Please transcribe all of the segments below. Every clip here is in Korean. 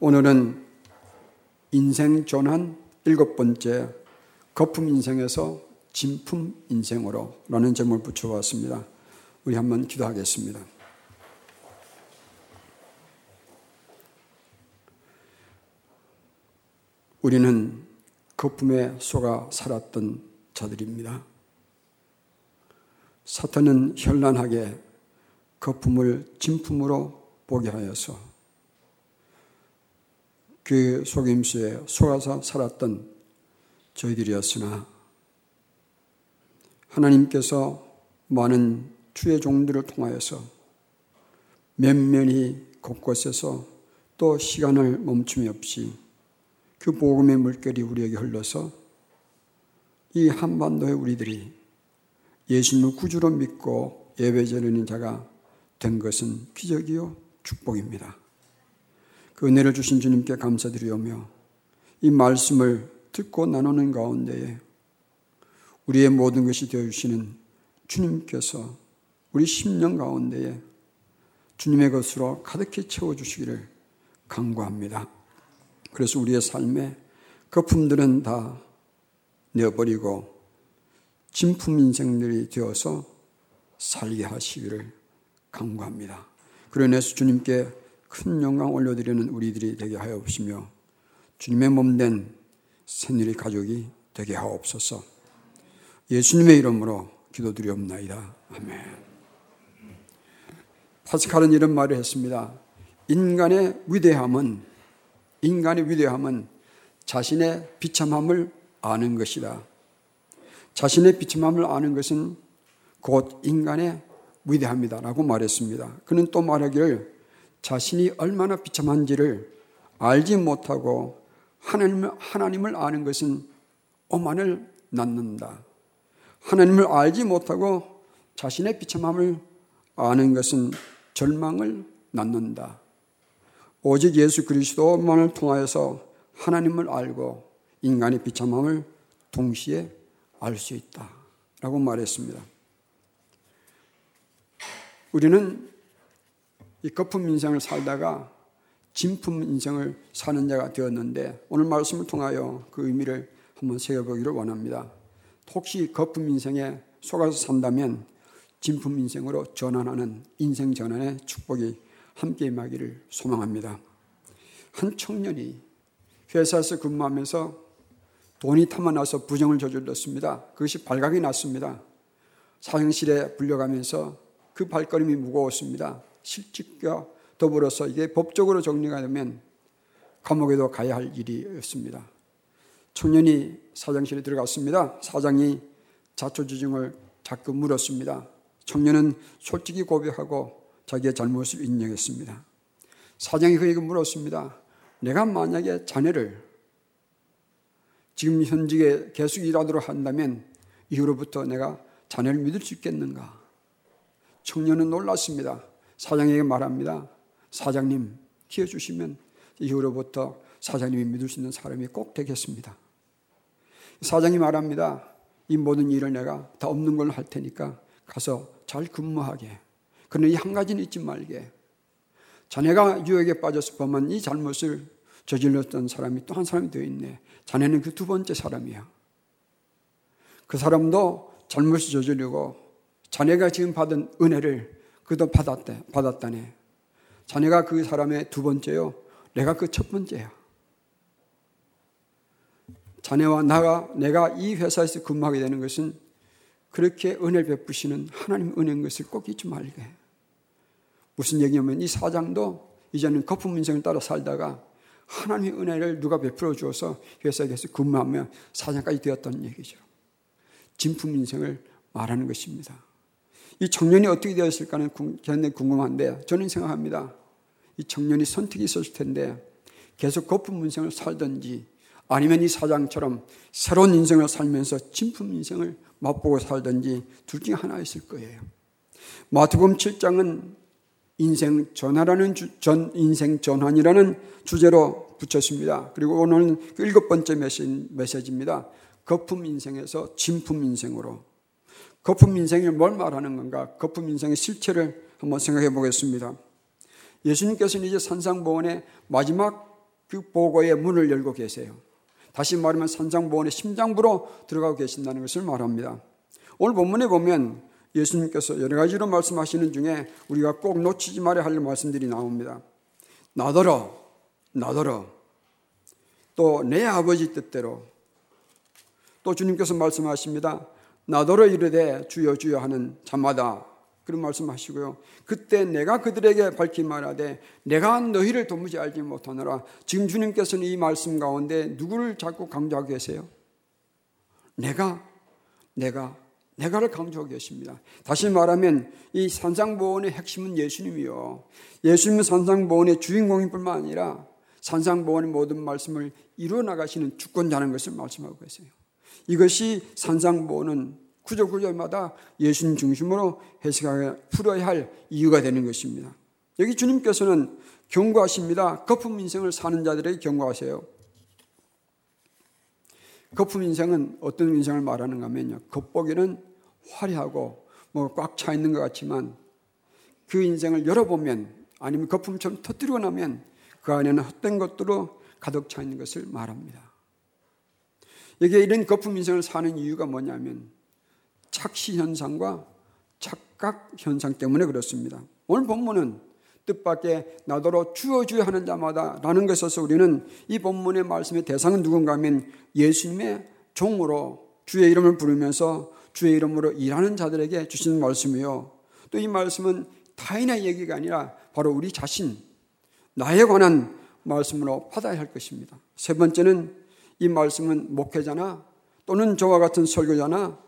오늘은 인생 전환 일곱 번째 거품 인생에서 진품 인생으로 라는 제목을 붙여봤습니다. 우리 한번 기도하겠습니다. 우리는 거품에 속아 살았던 자들입니다. 사탄은 현란하게 거품을 진품으로 보게 하여서 그 속임수에 속아서 살았던 저희들이었으나 하나님께서 많은 주의 종들을 통하여서 면면이 곳곳에서 또 시간을 멈춤이 없이 그 복음의 물결이 우리에게 흘러서 이 한반도의 우리들이 예수님을 구주로 믿고 예배 드리는 자가 된 것은 기적이요 축복입니다. 그 은혜를 주신 주님께 감사드리오며 이 말씀을 듣고 나누는 가운데에 우리의 모든 것이 되어주시는 주님께서 우리 심령 가운데에 주님의 것으로 가득히 채워주시기를 간구합니다. 그래서 우리의 삶에 거품들은 다 내어버리고 진품 인생들이 되어서 살게 하시기를 간구합니다. 그러내서 주님께 큰 영광 올려드리는 우리들이 되게 하여 주시며 주님의 몸된 새누리 가족이 되게 하옵소서. 예수님의 이름으로 기도드리옵나이다. 아멘. 파스칼은 이런 말을 했습니다. 인간의 위대함은 인간의 위대함은 자신의 비참함을 아는 것이다. 자신의 비참함을 아는 것은 곧 인간의 위대합니다라고 말했습니다. 그는 또 말하기를 자신이 얼마나 비참한지를 알지 못하고 하나님을, 하나님을 아는 것은 오만을 낳는다. 하나님을 알지 못하고 자신의 비참함을 아는 것은 절망을 낳는다. 오직 예수 그리스도만을 통하여서 하나님을 알고 인간의 비참함을 동시에 알 수 있다. 라고 말했습니다. 우리는 이 거품 인생을 살다가 진품 인생을 사는 자가 되었는데 오늘 말씀을 통하여 그 의미를 한번 새겨보기를 원합니다. 혹시 거품 인생에 속아서 산다면 진품 인생으로 전환하는 인생 전환의 축복이 함께 임하기를 소망합니다. 한 청년이 회사에서 근무하면서 돈이 탐아나서 부정을 저질렀습니다. 그것이 발각이 났습니다. 사형실에 불려가면서 그 발걸음이 무거웠습니다. 실직과 더불어서 이게 법적으로 정리가 되면 감옥에도 가야 할 일이었습니다. 청년이 사장실에 들어갔습니다. 사장이 자초지종을 자꾸 물었습니다. 청년은 솔직히 고백하고 자기의 잘못을 인정했습니다. 사장이 그에게 물었습니다. 내가 만약에 자네를 지금 현직에 계속 일하도록 한다면 이후로부터 내가 자네를 믿을 수 있겠는가? 청년은 놀랐습니다. 사장에게 말합니다. 사장님, 기회 주시면 이후로부터 사장님이 믿을 수 있는 사람이 꼭 되겠습니다. 사장이 말합니다. 이 모든 일을 내가 다 없는 걸로 할 테니까 가서 잘 근무하게. 그러나 이 한 가지는 잊지 말게. 자네가 유혹에 빠져서 범한 이 잘못을 저질렀던 사람이 또 한 사람이 되어 있네. 자네는 그 두 번째 사람이야. 그 사람도 잘못을 저지르고 자네가 지금 받은 은혜를 그도 받았대, 받았다네. 자네가 그 사람의 두 번째요. 내가 그 첫 번째야. 자네와 나가, 내가 이 회사에서 근무하게 되는 것은 그렇게 은혜를 베푸시는 하나님 은혜인 것을 꼭 잊지 말게. 무슨 얘기냐면 이 사장도 이제는 거품 인생을 따라 살다가 하나님의 은혜를 누가 베풀어 주어서 회사에서 근무하며 사장까지 되었다는 얘기죠. 진품 인생을 말하는 것입니다. 이 청년이 어떻게 되었을까는 굉장히 궁금한데 저는 생각합니다. 이 청년이 선택이 있었을 텐데 계속 거품 인생을 살든지 아니면 이 사장처럼 새로운 인생을 살면서 진품 인생을 맛보고 살든지 둘 중에 하나였을 거예요. 마태복음 7장은 인생 전환이라는 주, 전 인생 전환이라는 주제로 붙였습니다. 그리고 오늘은 그 일곱 번째 메시지입니다. 거품 인생에서 진품 인생으로. 거품 인생이 뭘 말하는 건가? 거품 인생의 실체를 한번 생각해 보겠습니다. 예수님께서는 이제 산상보원의 마지막 그 보고의 문을 열고 계세요. 다시 말하면 산상보원의 심장부로 들어가고 계신다는 것을 말합니다. 오늘 본문에 보면 예수님께서 여러 가지로 말씀하시는 중에 우리가 꼭 놓치지 말아야 할 말씀들이 나옵니다. 나더러, 나더러, 또 내 아버지 뜻대로, 또 주님께서 말씀하십니다. 나더러 이르되 주여 주여 하는 자마다 그런 말씀하시고요. 그때 내가 그들에게 밝히 말하되 내가 너희를 도무지 알지 못하노라. 지금 주님께서는 이 말씀 가운데 누구를 자꾸 강조하고 계세요? 내가 내가 내가를 강조하고 계십니다. 다시 말하면 이 산상보원의 핵심은 예수님이요. 예수님은 산상보원의 주인공일 뿐만 아니라 산상보원의 모든 말씀을 이루어 나가시는 주권자라는 것을 말씀하고 계세요. 이것이 산상보원은 구조구조마다 예수님 중심으로 해석하여 풀어야 할 이유가 되는 것입니다. 여기 주님께서는 경고하십니다. 거품 인생을 사는 자들에게 경고하세요. 거품 인생은 어떤 인생을 말하는가 하면요. 겉보기는 화려하고 뭐 꽉 차 있는 것 같지만 그 인생을 열어보면 아니면 거품처럼 터뜨리고 나면 그 안에는 헛된 것들로 가득 차 있는 것을 말합니다. 여기에 이런 거품 인생을 사는 이유가 뭐냐면 착시 현상과 착각 현상 때문에 그렇습니다. 오늘 본문은 뜻밖의 나더러 주어주야 하는 자마다 라는 것에서 우리는 이 본문의 말씀의 대상은 누군가 하면 예수님의 종으로 주의 이름을 부르면서 주의 이름으로 일하는 자들에게 주시는 말씀이요. 또 이 말씀은 타인의 얘기가 아니라 바로 우리 자신, 나에 관한 말씀으로 받아야 할 것입니다. 세 번째는 이 말씀은 목회자나 또는 저와 같은 설교자나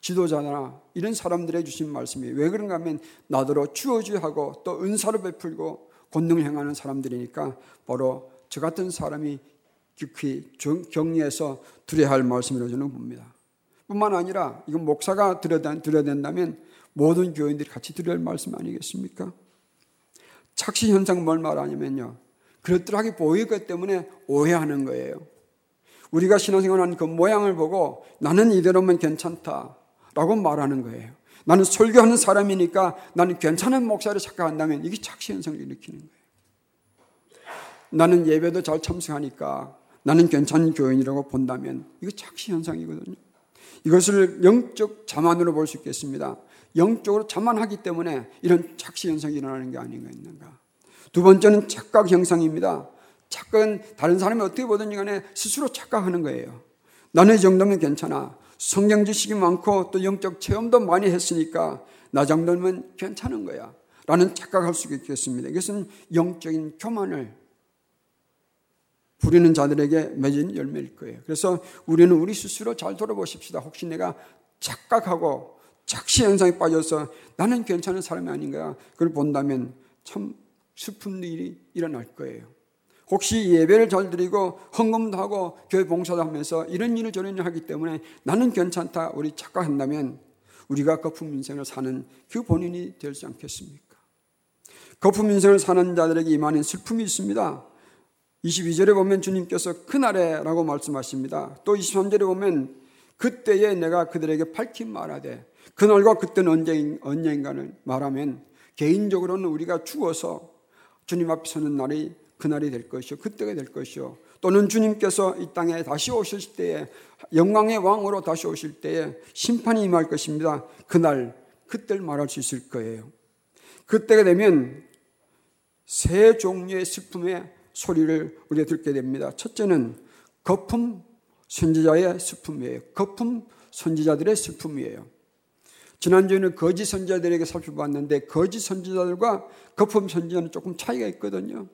지도자나 이런 사람들의 주신 말씀이 왜 그런가 하면 나더러 주어주하고 또 은사로 베풀고 권능을 행하는 사람들이니까 바로 저 같은 사람이 깊이 격리해서 드려야 할 말씀이라고 저는 봅니다. 뿐만 아니라 이건 목사가 드려야 된다면 모든 교인들이 같이 드려야 할 말씀 아니겠습니까? 착시 현상 뭘 말하냐면요. 그렇더하게 보이기 때문에 오해하는 거예요. 우리가 신앙생활하는 그 모양을 보고 나는 이대로면 괜찮다. 라고 말하는 거예요. 나는 설교하는 사람이니까 나는 괜찮은 목사를 착각한다면 이게 착시현상을 일으키는 거예요. 나는 예배도 잘 참석하니까 나는 괜찮은 교인이라고 본다면 이거 착시현상이거든요. 이것을 영적 자만으로 볼 수 있겠습니다. 영적으로 자만하기 때문에 이런 착시현상이 일어나는 게 아닌가 있는가. 두 번째는 착각 형상입니다. 착각은 다른 사람이 어떻게 보든지 간에 스스로 착각하는 거예요. 나는 이 정도면 괜찮아. 성경 지식이 많고 또 영적 체험도 많이 했으니까 나 정도면 괜찮은 거야. 라는 착각할 수 있겠습니다. 이것은 영적인 교만을 부리는 자들에게 맺은 열매일 거예요. 그래서 우리는 우리 스스로 잘 돌아보십시다. 혹시 내가 착각하고 착시 현상에 빠져서 나는 괜찮은 사람이 아닌가 그걸 본다면 참 슬픈 일이 일어날 거예요. 혹시 예배를 잘 드리고 헌금도 하고 교회 봉사도 하면서 이런 일을 저런 일을 하기 때문에 나는 괜찮다 우리 착각한다면 우리가 거품 인생을 사는 그 본인이 되지 않겠습니까? 거품 인생을 사는 자들에게 임하는 슬픔이 있습니다. 22절에 보면 주님께서 그날에라고 말씀하십니다. 또 23절에 보면 그때에 내가 그들에게 밝힌 말하되 그날과 그때는 언제, 언제인가를 말하면 개인적으로는 우리가 죽어서 주님 앞에 서는 날이 그날이 될 것이요. 그때가 될 것이요. 또는 주님께서 이 땅에 다시 오실 때에 영광의 왕으로 다시 오실 때에 심판이 임할 것입니다. 그날, 그때를 말할 수 있을 거예요. 그때가 되면 세 종류의 슬픔의 소리를 우리가 듣게 됩니다. 첫째는 거품 선지자의 슬픔이에요. 거품 선지자들의 슬픔이에요. 지난주에는 거짓 선지자들에게 살펴봤는데 거짓 선지자들과 거품 선지자는 조금 차이가 있거든요.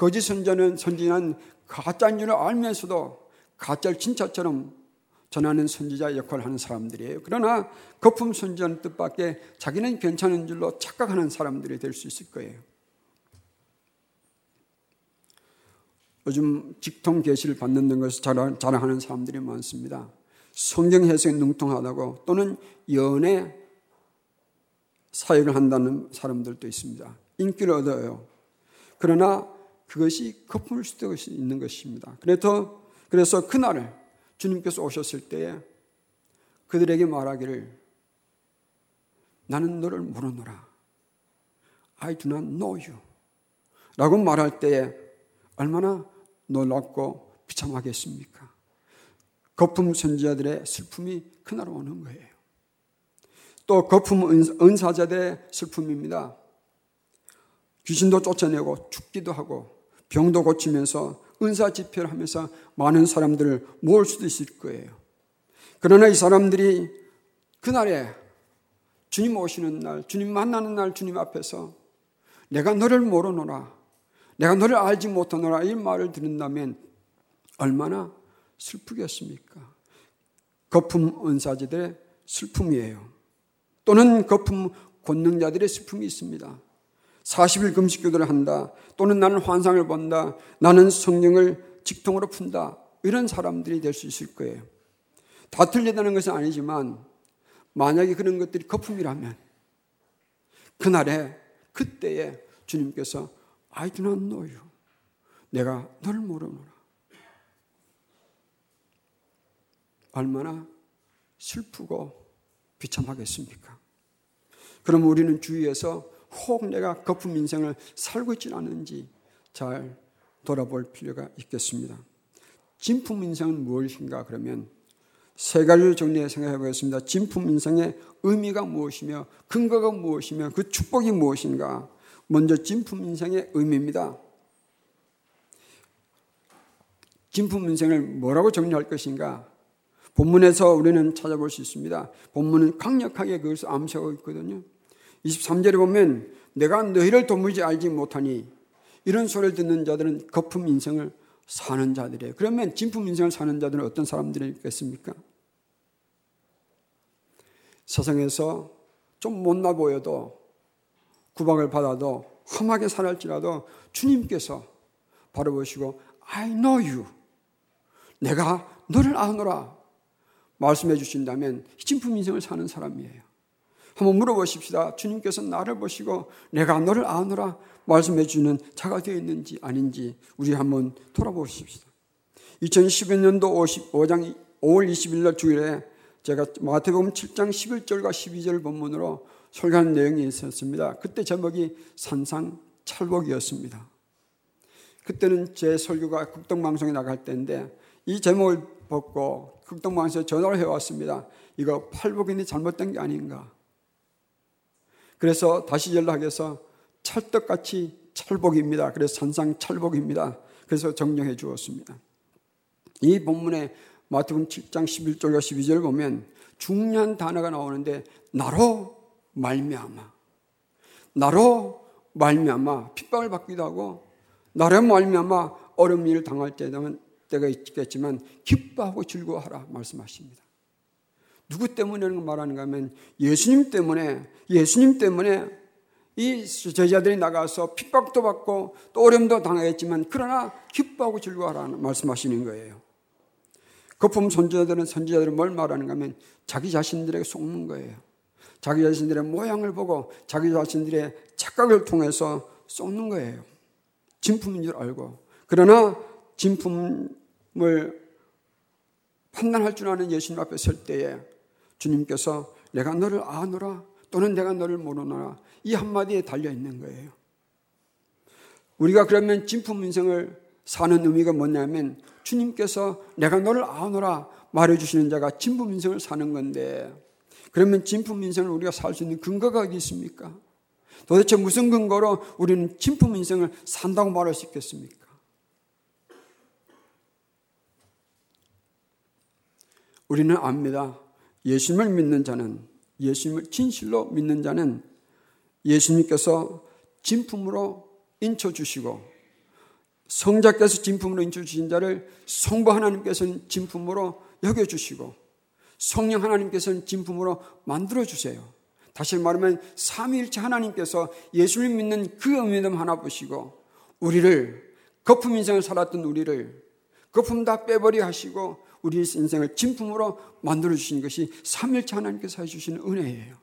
거짓 선자는 선지자는 가짜인 줄 알면서도 가짜를 진짜처럼 전하는 선지자 역할을 하는 사람들이에요. 그러나 거품 선지자는 뜻밖에 자기는 괜찮은 줄로 착각하는 사람들이 될 수 있을 거예요. 요즘 직통 계시를 받는 것을 자랑하는 사람들이 많습니다. 성경 해석에 능통하다고 또는 연애 사역을 한다는 사람들도 있습니다. 인기를 얻어요. 그러나 그것이 거품일 수도 있는 것입니다. 그래서, 그래서 그날을 주님께서 오셨을 때에 그들에게 말하기를 나는 너를 모르노라. I do not know you. 라고 말할 때에 얼마나 놀랍고 비참하겠습니까? 거품 선지자들의 슬픔이 그날 오는 거예요. 또 거품 은사자들의 슬픔입니다. 귀신도 쫓아내고 죽기도 하고 병도 고치면서 은사 집회를 하면서 많은 사람들을 모을 수도 있을 거예요. 그러나 이 사람들이 그날에 주님 오시는 날, 주님 만나는 날 주님 앞에서 내가 너를 모르노라, 내가 너를 알지 못하노라 이 말을 들은다면 얼마나 슬프겠습니까? 거품 은사자들의 슬픔이에요. 또는 거품 권능자들의 슬픔이 있습니다. 40일 금식 기도를 한다. 또는 나는 환상을 본다. 나는 성령을 직통으로 푼다. 이런 사람들이 될 수 있을 거예요. 다 틀리다는 것은 아니지만 만약에 그런 것들이 거품이라면 그날에 그때에 주님께서 I do not know you. 내가 너를 모르노라. 얼마나 슬프고 비참하겠습니까? 그럼 우리는 주위에서 혹 내가 거품 인생을 살고 있지는 않은지 잘 돌아볼 필요가 있겠습니다. 진품 인생은 무엇인가 그러면 세 가지를 정리해 생각해 보겠습니다. 진품 인생의 의미가 무엇이며 근거가 무엇이며 그 축복이 무엇인가? 먼저 진품 인생의 의미입니다. 진품 인생을 뭐라고 정리할 것인가? 본문에서 우리는 찾아볼 수 있습니다. 본문은 강력하게 그것을 암시하고 있거든요. 23절에 보면 내가 너희를 도무지 알지 못하니 이런 소리를 듣는 자들은 거품 인생을 사는 자들이에요. 그러면 진품 인생을 사는 자들은 어떤 사람들이겠습니까? 세상에서 좀 못나 보여도 구박을 받아도 험하게 살할지라도 주님께서 바라보시고 I know you. 내가 너를 아노라 말씀해 주신다면 진품 인생을 사는 사람이에요. 한번 물어보십시다. 주님께서 나를 보시고 내가 너를 아노라 말씀해 주는 자가 되어 있는지 아닌지 우리 한번 돌아보십시다. 2011년도 5장 5월 20일 날 주일에 제가 마태복음 7장 11절과 12절 본문으로 설교한 내용이 있었습니다. 그때 제목이 산상찰복이었습니다. 그때는 제 설교가 극동방송에 나갈 때인데 이 제목을 벗고 극동방송에 전화를 해왔습니다. 이거 팔복인이 잘못된 게 아닌가. 그래서 다시 연락해서 찰떡같이 찰복입니다. 그래서 산상 찰복입니다. 그래서 정정해 주었습니다. 이 본문에 마태복음 7장 11절과 12절 보면 중요한 단어가 나오는데 나로 말미암아 나로 말미암아 핍박을 받기도 하고 나로 말미암아 어려운 일을 당할 때가 있겠지만 기뻐하고 즐거워하라 말씀하십니다. 누구 때문에 말하는가 하면 예수님 때문에, 예수님 때문에 이 제자들이 나가서 핍박도 받고 또 어려움도 당하겠지만 그러나 기뻐하고 즐거워하라는 말씀하시는 거예요. 거품 선지자들은 선지자들은 뭘 말하는가 하면 자기 자신들에게 속는 거예요. 자기 자신들의 모양을 보고 자기 자신들의 착각을 통해서 쏟는 거예요. 진품인 줄 알고. 그러나 진품을 판단할 줄 아는 예수님 앞에 설 때에 주님께서 내가 너를 아노라 또는 내가 너를 모르노라 이 한마디에 달려 있는 거예요. 우리가 그러면 진품 인생을 사는 의미가 뭐냐면 주님께서 내가 너를 아노라 말해주시는 자가 진품 인생을 사는 건데 그러면 진품 인생을 우리가 살 수 있는 근거가 어디 있습니까? 도대체 무슨 근거로 우리는 진품 인생을 산다고 말할 수 있겠습니까? 우리는 압니다. 예수님을 믿는 자는 예수님을 진실로 믿는 자는 예수님께서 진품으로 인쳐 주시고 성자께서 진품으로 인쳐 주신 자를 성부 하나님께서는 진품으로 여겨 주시고 성령 하나님께서는 진품으로 만들어 주세요. 다시 말하면 삼위일체 하나님께서 예수를 믿는 그 의미는 하나 보시고 우리를 거품 인생을 살았던 우리를 거품 다 빼버리 하시고 우리 인생을 진품으로 만들어 주신 것이 삼일체 하나님께서 해주시는 은혜예요.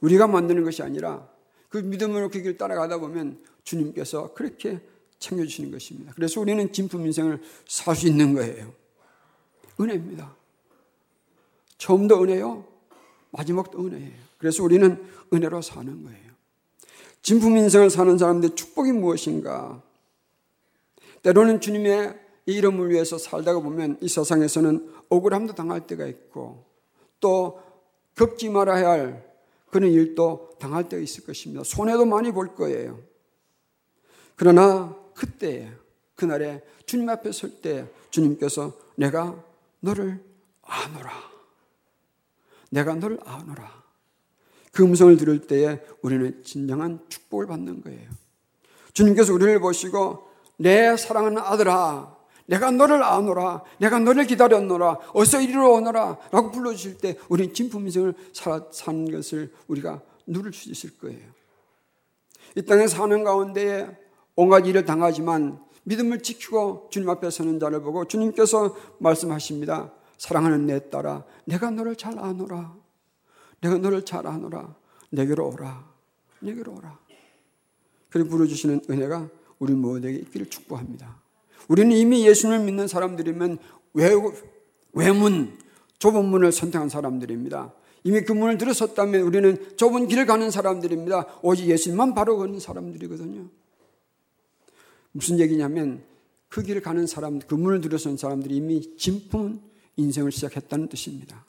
우리가 만드는 것이 아니라 그 믿음으로 그 길 따라가다 보면 주님께서 그렇게 챙겨주시는 것입니다. 그래서 우리는 진품 인생을 살 수 있는 거예요. 은혜입니다. 처음도 은혜요, 마지막도 은혜예요. 그래서 우리는 은혜로 사는 거예요. 진품 인생을 사는 사람들의 축복이 무엇인가? 때로는 주님의 이름을 위해서 살다가 보면 이 세상에서는 억울함도 당할 때가 있고 또 겪지 말아야 할 그런 일도 당할 때가 있을 것입니다. 손해도 많이 볼 거예요. 그러나 그때 그날에 주님 앞에 설 때 주님께서 내가 너를 아노라. 내가 너를 아노라. 그 음성을 들을 때에 우리는 진정한 축복을 받는 거예요. 주님께서 우리를 보시고 내 사랑하는 아들아, 내가 너를 아노라, 내가 너를 기다렸노라, 어서 이리로 오너라 라고 불러주실 때 우리는 진품 인생을 사는 것을 우리가 누릴 수 있을 거예요. 이 땅에 사는 가운데에 온갖 일을 당하지만 믿음을 지키고 주님 앞에 서는 자를 보고 주님께서 말씀하십니다. 사랑하는 내 딸아, 내가 너를 잘 아노라. 내가 너를 잘 아노라. 내게로 오라. 내게로 오라. 그리고 부르주시는 은혜가 우리 모두에게 있기를 축복합니다. 우리는 이미 예수를 믿는 사람들이면 외, 외문, 좁은 문을 선택한 사람들입니다. 이미 그 문을 들어섰다면 우리는 좁은 길을 가는 사람들입니다. 오직 예수님만 바로 걷는 사람들이거든요. 무슨 얘기냐면 그 길을 가는 사람, 그 문을 들어선 사람들이 이미 진품 인생을 시작했다는 뜻입니다.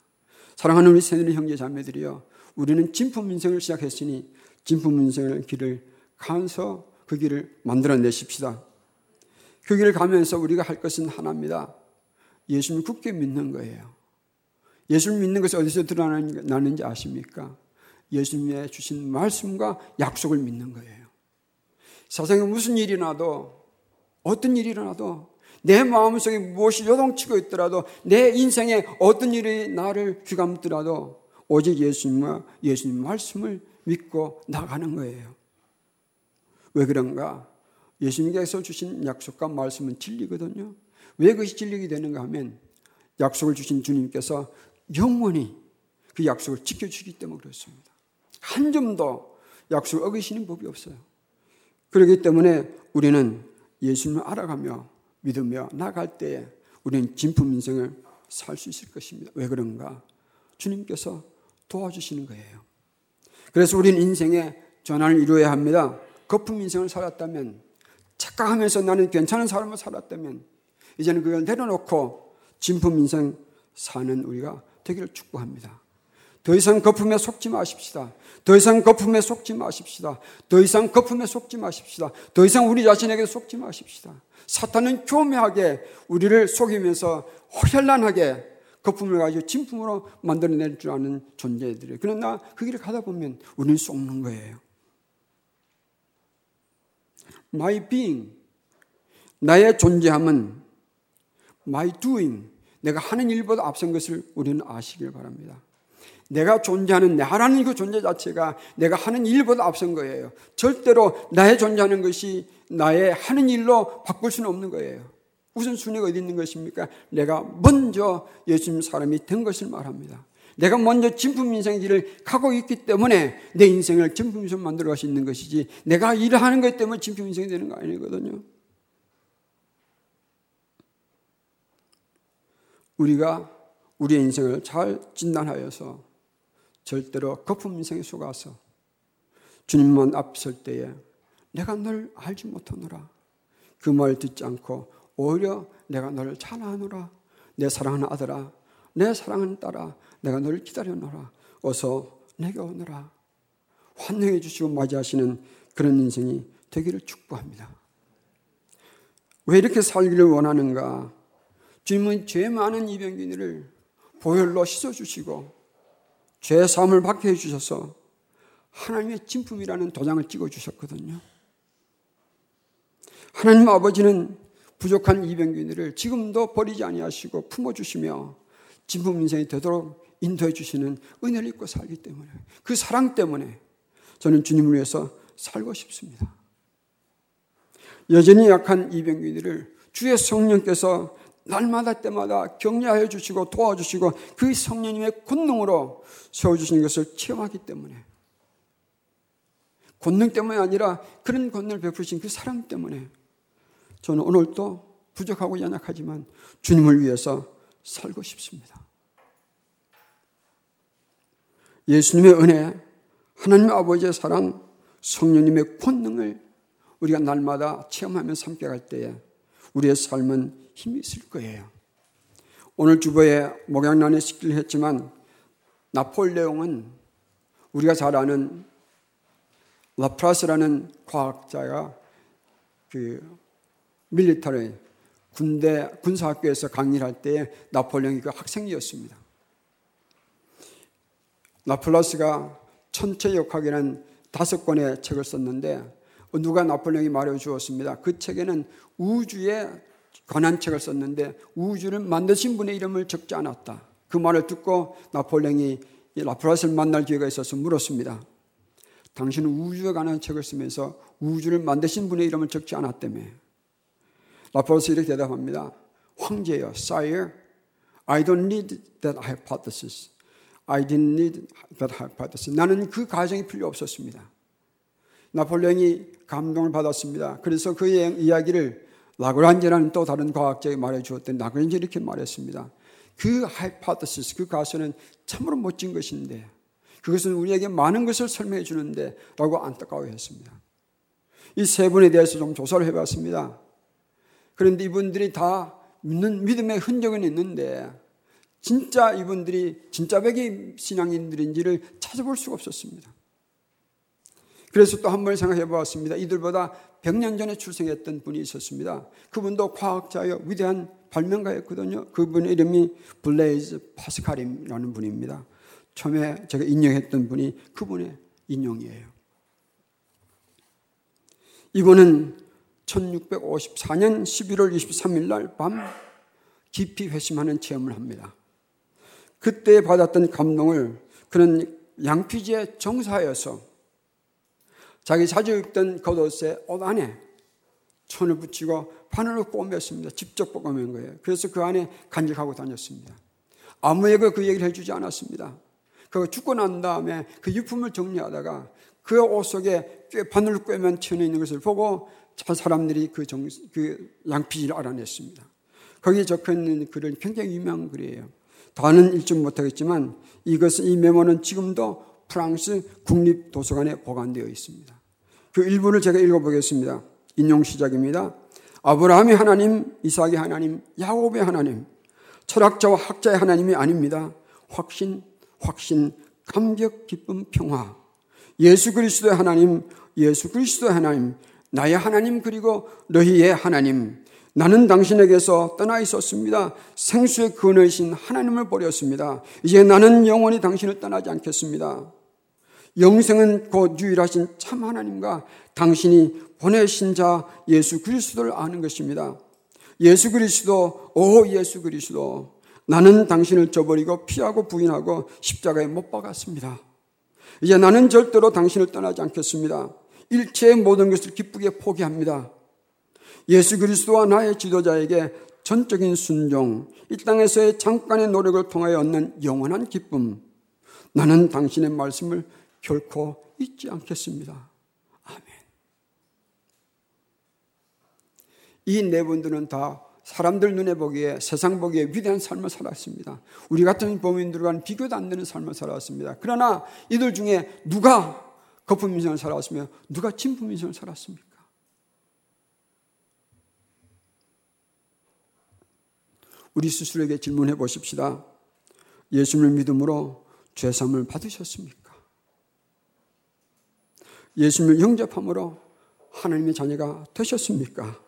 사랑하는 우리 새누리 형제 자매들이요. 우리는 진품 인생을 시작했으니 진품 인생의 길을 가서 그 길을 만들어내십시다. 그 길을 가면서 우리가 할 것은 하나입니다. 예수님 굳게 믿는 거예요. 예수를 믿는 것이 어디서 드러나는지 아십니까? 예수님의 주신 말씀과 약속을 믿는 거예요. 세상에 무슨 일이 나도 어떤 일이 일어나도 내 마음속에 무엇이 요동치고 있더라도 내 인생에 어떤 일이 나를 귀감더라도 오직 예수님과 예수님 말씀을 믿고 나가는 거예요. 왜 그런가? 예수님께서 주신 약속과 말씀은 진리거든요. 왜 그것이 진리가 되는가 하면 약속을 주신 주님께서 영원히 그 약속을 지켜주기 때문에 그렇습니다. 한 점도 약속을 어기시는 법이 없어요. 그렇기 때문에 우리는 예수님을 알아가며 믿으며 나갈 때에 우리는 진품 인생을 살 수 있을 것입니다. 왜 그런가? 주님께서 도와주시는 거예요. 그래서 우리는 인생의 전환을 이루어야 합니다. 거품 인생을 살았다면, 착각하면서 나는 괜찮은 삶을 살았다면, 이제는 그걸 내려놓고 진품 인생 사는 우리가 되기를 축복합니다. 더 이상 거품에 속지 마십시다. 더 이상 거품에 속지 마십시다. 더 이상 거품에 속지 마십시다. 더 이상 우리 자신에게 속지 마십시다. 사탄은 교묘하게 우리를 속이면서 호혈란하게 거품을 가지고 진품으로 만들어낼 줄 아는 존재들이에요. 그러나 그 길을 가다 보면 우리는 속는 거예요. My being, 나의 존재함은 my doing, 내가 하는 일보다 앞선 것을 우리는 아시길 바랍니다. 내가 존재하는 나라는 그 존재 자체가 내가 하는 일보다 앞선 거예요. 절대로 나의 존재하는 것이 나의 하는 일로 바꿀 수는 없는 거예요. 우선순위가 어디 있는 것입니까? 내가 먼저 예수님 사람이 된 것을 말합니다. 내가 먼저 진품 인생의 길을 가고 있기 때문에 내 인생을 진품 인생 만들어 갈 수 있는 것이지 내가 일을 하는 것 때문에 진품 인생이 되는 거 아니거든요. 우리가 우리의 인생을 잘 진단하여서 절대로 거품 인생에 속아서 주님만 앞설 때에 내가 널 알지 못하노라. 그 말 듣지 않고 오히려 내가 너를 잘 아노라. 내 사랑하는 아들아, 내 사랑하는 딸아, 내가 너를 기다려노라. 어서 내게 오너라. 환영해 주시고 맞이하시는 그런 인생이 되기를 축복합니다. 왜 이렇게 살기를 원하는가? 주님은 죄 많은 이병균이를 보혈로 씻어주시고 죄 사함을 받게 해주셔서 하나님의 진품이라는 도장을 찍어주셨거든요. 하나님 아버지는 부족한 이병균이를 지금도 버리지 아니하시고 품어주시며 진품 인생이 되도록 인도해 주시는 은혜를 입고 살기 때문에 그 사랑 때문에 저는 주님을 위해서 살고 싶습니다. 여전히 약한 이병균이를 주의 성령께서 날마다 때마다 격려하여 주시고 도와주시고 그 성령님의 권능으로 세워주시는 것을 체험하기 때문에 권능 때문이 아니라 그런 권능을 베푸신 그 사랑 때문에 저는 오늘도 부족하고 연약하지만 주님을 위해서 살고 싶습니다. 예수님의 은혜, 하나님 아버지의 사랑, 성령님의 권능을 우리가 날마다 체험하며 함께 갈 때에 우리의 삶은 힘이 있을 거예요. 오늘 주보에 목양란에 식기를 했지만 나폴레옹은 우리가 잘 아는 라프라스라는 과학자가 그 밀리터리 군대 군사학교에서 강의를 할때 나폴레옹이 그 학생이었습니다. 라플라스가 천체 역학이라는 다섯 권의 책을 썼는데 누가 나폴레옹이 말해 주었습니다. 그 책에는 우주에 관한 책을 썼는데 우주를 만드신 분의 이름을 적지 않았다. 그 말을 듣고 나폴레옹이 라플라스를 만날 기회가 있어서 물었습니다. 당신은 우주에 관한 책을 쓰면서 우주를 만드신 분의 이름을 적지 않았다며. 라플라스 이렇게 대답합니다. 황제여, sire, I don't need that hypothesis. I didn't need that hypothesis. 나는 그 가정이 필요 없었습니다. 나폴레옹이 감동을 받았습니다. 그래서 그의 이야기를 라그란제라는 또 다른 과학자에 말해 주었더니 라그란제 이렇게 말했습니다. 그 하이파테시스, 그 가설은 참으로 멋진 것인데 그것은 우리에게 많은 것을 설명해 주는데 라고 안타까워했습니다. 이 세 분에 대해서 좀 조사를 해봤습니다. 그런데 이분들이 다 믿는 믿음의 흔적은 있는데 진짜 이분들이 진짜 백의 신앙인들인지를 찾아볼 수가 없었습니다. 그래서 또 한 번 생각해 보았습니다. 이들보다 100년 전에 출생했던 분이 있었습니다. 그분도 과학자요 위대한 발명가였거든요. 그분의 이름이 블레이즈 파스칼이라는 분입니다. 처음에 제가 인용했던 분이 그분의 인용이에요. 이분은 1654년 11월 23일 날 밤 깊이 회심하는 체험을 합니다. 그때 받았던 감동을 그는 양피지의 정사여서 자기 자주 입던 겉옷에 옷 안에 천을 붙이고 바늘을 꼬맸습니다. 직접 꼬맨 거예요. 그래서 그 안에 간직하고 다녔습니다. 아무에게 그 얘기를 해주지 않았습니다. 그 죽고 난 다음에 그 유품을 정리하다가 그 옷 속에 바늘을 꿰면 천에 있는 것을 보고 사람들이 그, 정, 그 양피지를 알아냈습니다. 거기에 적혀 있는 글은 굉장히 유명한 글이에요. 다는 읽지 못하겠지만 이것은 이 메모는 지금도 프랑스 국립도서관에 보관되어 있습니다. 그 일부를 제가 읽어보겠습니다. 인용 시작입니다. 아브라함의 하나님, 이삭의 하나님, 야곱의 하나님, 철학자와 학자의 하나님이 아닙니다. 확신, 확신, 감격, 기쁨, 평화. 예수 그리스도의 하나님, 예수 그리스도의 하나님, 나의 하나님 그리고 너희의 하나님, 나는 당신에게서 떠나 있었습니다. 생수의 근원이신 하나님을 버렸습니다. 이제 나는 영원히 당신을 떠나지 않겠습니다. 영생은 곧 유일하신 참 하나님과 당신이 보내신 자 예수 그리스도를 아는 것입니다. 예수 그리스도, 오 예수 그리스도, 나는 당신을 저버리고 피하고 부인하고 십자가에 못 박았습니다. 이제 나는 절대로 당신을 떠나지 않겠습니다. 일체의 모든 것을 기쁘게 포기합니다. 예수 그리스도와 나의 지도자에게 전적인 순종, 이 땅에서의 잠깐의 노력을 통하여 얻는 영원한 기쁨. 나는 당신의 말씀을 결코 잊지 않겠습니다. 아멘. 이 네 분들은 다 사람들 눈에 보기에 세상 보기에 위대한 삶을 살았습니다. 우리 같은 범인들과는 비교도 안 되는 삶을 살았습니다. 그러나 이들 중에 누가 거품 인생을 살았으며 누가 진품 인생을 살았습니까? 우리 스스로에게 질문해 보십시다. 예수님을 믿음으로 죄삼을 받으셨습니까? 예수님을 영접함으로 하나님의 자녀가 되셨습니까?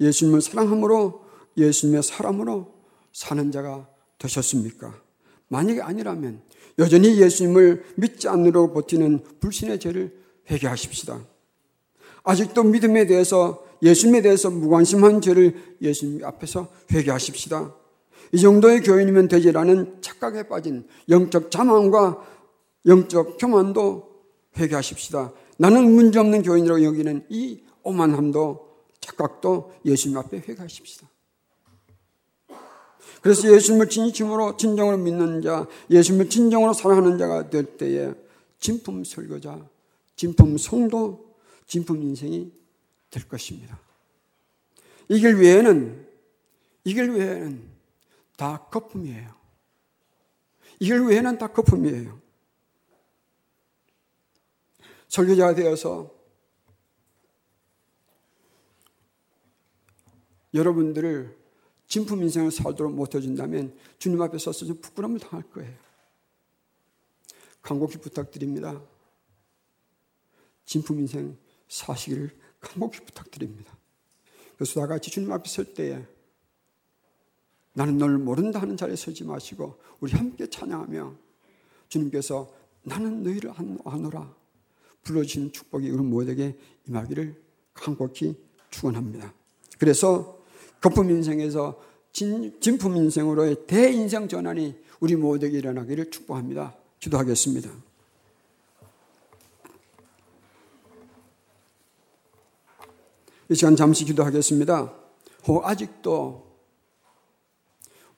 예수님을 사랑함으로 예수님의 사람으로 사는 자가 되셨습니까? 만약에 아니라면 여전히 예수님을 믿지 않으려 버티는 불신의 죄를 회개하십시다. 아직도 믿음에 대해서 예수님에 대해서 무관심한 죄를 예수님 앞에서 회개하십시다. 이 정도의 교인이면 되지라는 착각에 빠진 영적 자만과 영적 교만도 회개하십시다. 나는 문제없는 교인이라고 여기는 이 오만함도 착각도 예수님 앞에 회개하십시다. 그래서 예수님을 진심으로 진정으로 믿는 자, 예수님을 진정으로 사랑하는 자가 될 때에 진품 설교자, 진품 성도, 진품 인생이 될 것입니다. 이 길 외에는 이 길 외에는 다 거품이에요. 이 길 외에는 다 거품이에요. 설교자가 되어서 여러분들을 진품 인생을 살도록 못해준다면 주님 앞에 서서 좀 부끄러움을 당할 거예요. 간곡히 부탁드립니다. 진품 인생 사시기를 간곡히 부탁드립니다. 그래서 다 같이 주님 앞에 설 때에 나는 널 모른다 하는 자리에 서지 마시고 우리 함께 찬양하며 주님께서 나는 너희를 아노라 불러주시는 축복이 우리 모두에게 임하기를 간곡히 축원합니다. 그래서 거품 인생에서 진, 진품 인생으로의 대인생 전환이 우리 모두에게 일어나기를 축복합니다. 기도하겠습니다. 이 시간 잠시 기도하겠습니다. 혹 아직도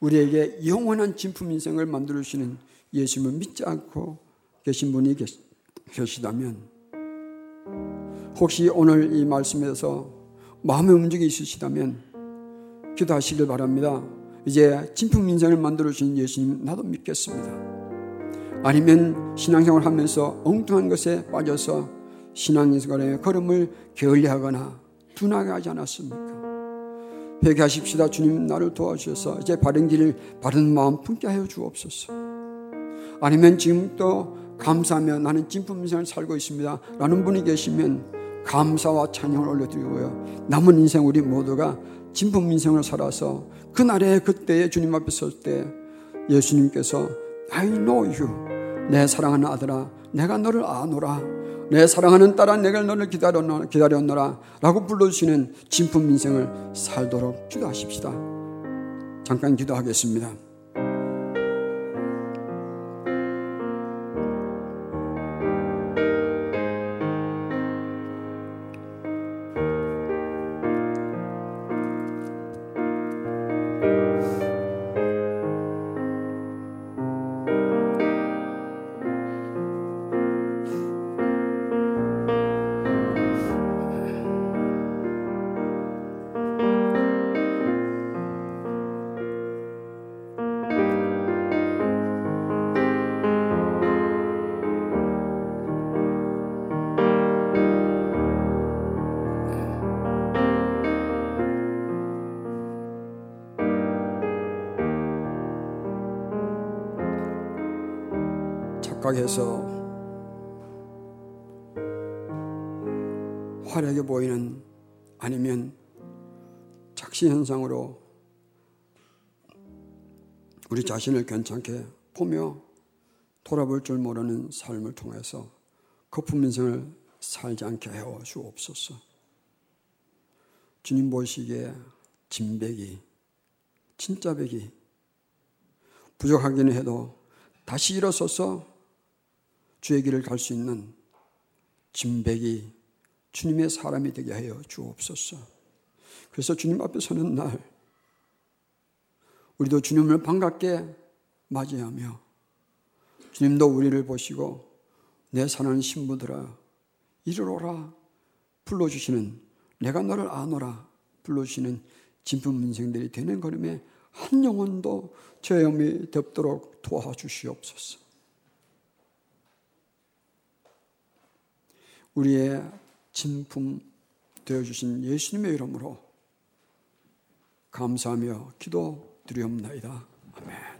우리에게 영원한 진품 인생을 만들어 주시는 예수님을 믿지 않고 계신 분이 계시다면 혹시 오늘 이 말씀에서 마음의 움직이 있으시다면 기도하시길 바랍니다. 이제 진품 인생을 만들어 주신 예수님 나도 믿겠습니다. 아니면 신앙생활 하면서 엉뚱한 것에 빠져서 신앙생활의 걸음을 게을리하거나 둔하게 하지 않았습니까? 회개하십시다. 주님 나를 도와주셔서 이제 바른 길, 바른 마음 품게 하여 주옵소서. 아니면 지금도 감사하며 나는 진품 인생을 살고 있습니다. 라는 분이 계시면 감사와 찬양을 올려드리고요. 남은 인생 우리 모두가 진품 인생을 살아서 그날에 그때에 주님 앞에 설 때 예수님께서 I know you 내 사랑하는 아들아 내가 너를 아노라 내 사랑하는 딸아 내가 너를 기다렸노라, 기다렸노라 라고 불러주시는 진품 인생을 살도록 기도하십시다. 잠깐 기도하겠습니다. 착각해서 화려하게 보이는 아니면 착시 현상으로 우리 자신을 괜찮게 보며 돌아볼 줄 모르는 삶을 통해서 거품 인생을 살지 않게 해워 주옵소서. 주님 보시기에 진백이, 진짜백이 부족하기는 해도 다시 일어서서 주의 길을 갈 수 있는 진백이 주님의 사람이 되게 하여 주옵소서. 그래서 주님 앞에 서는 날, 우리도 주님을 반갑게 맞이하며, 주님도 우리를 보시고, 내 사랑하는 신부들아, 이르러라 불러주시는, 내가 너를 아노라 불러주시는 진품 인생들이 되는 걸음에 한 영혼도 죄염이 덮도록 도와주시옵소서. 우리의 진품 되어 주신 예수님의 이름으로 감사하며 기도 드리옵나이다. 아멘.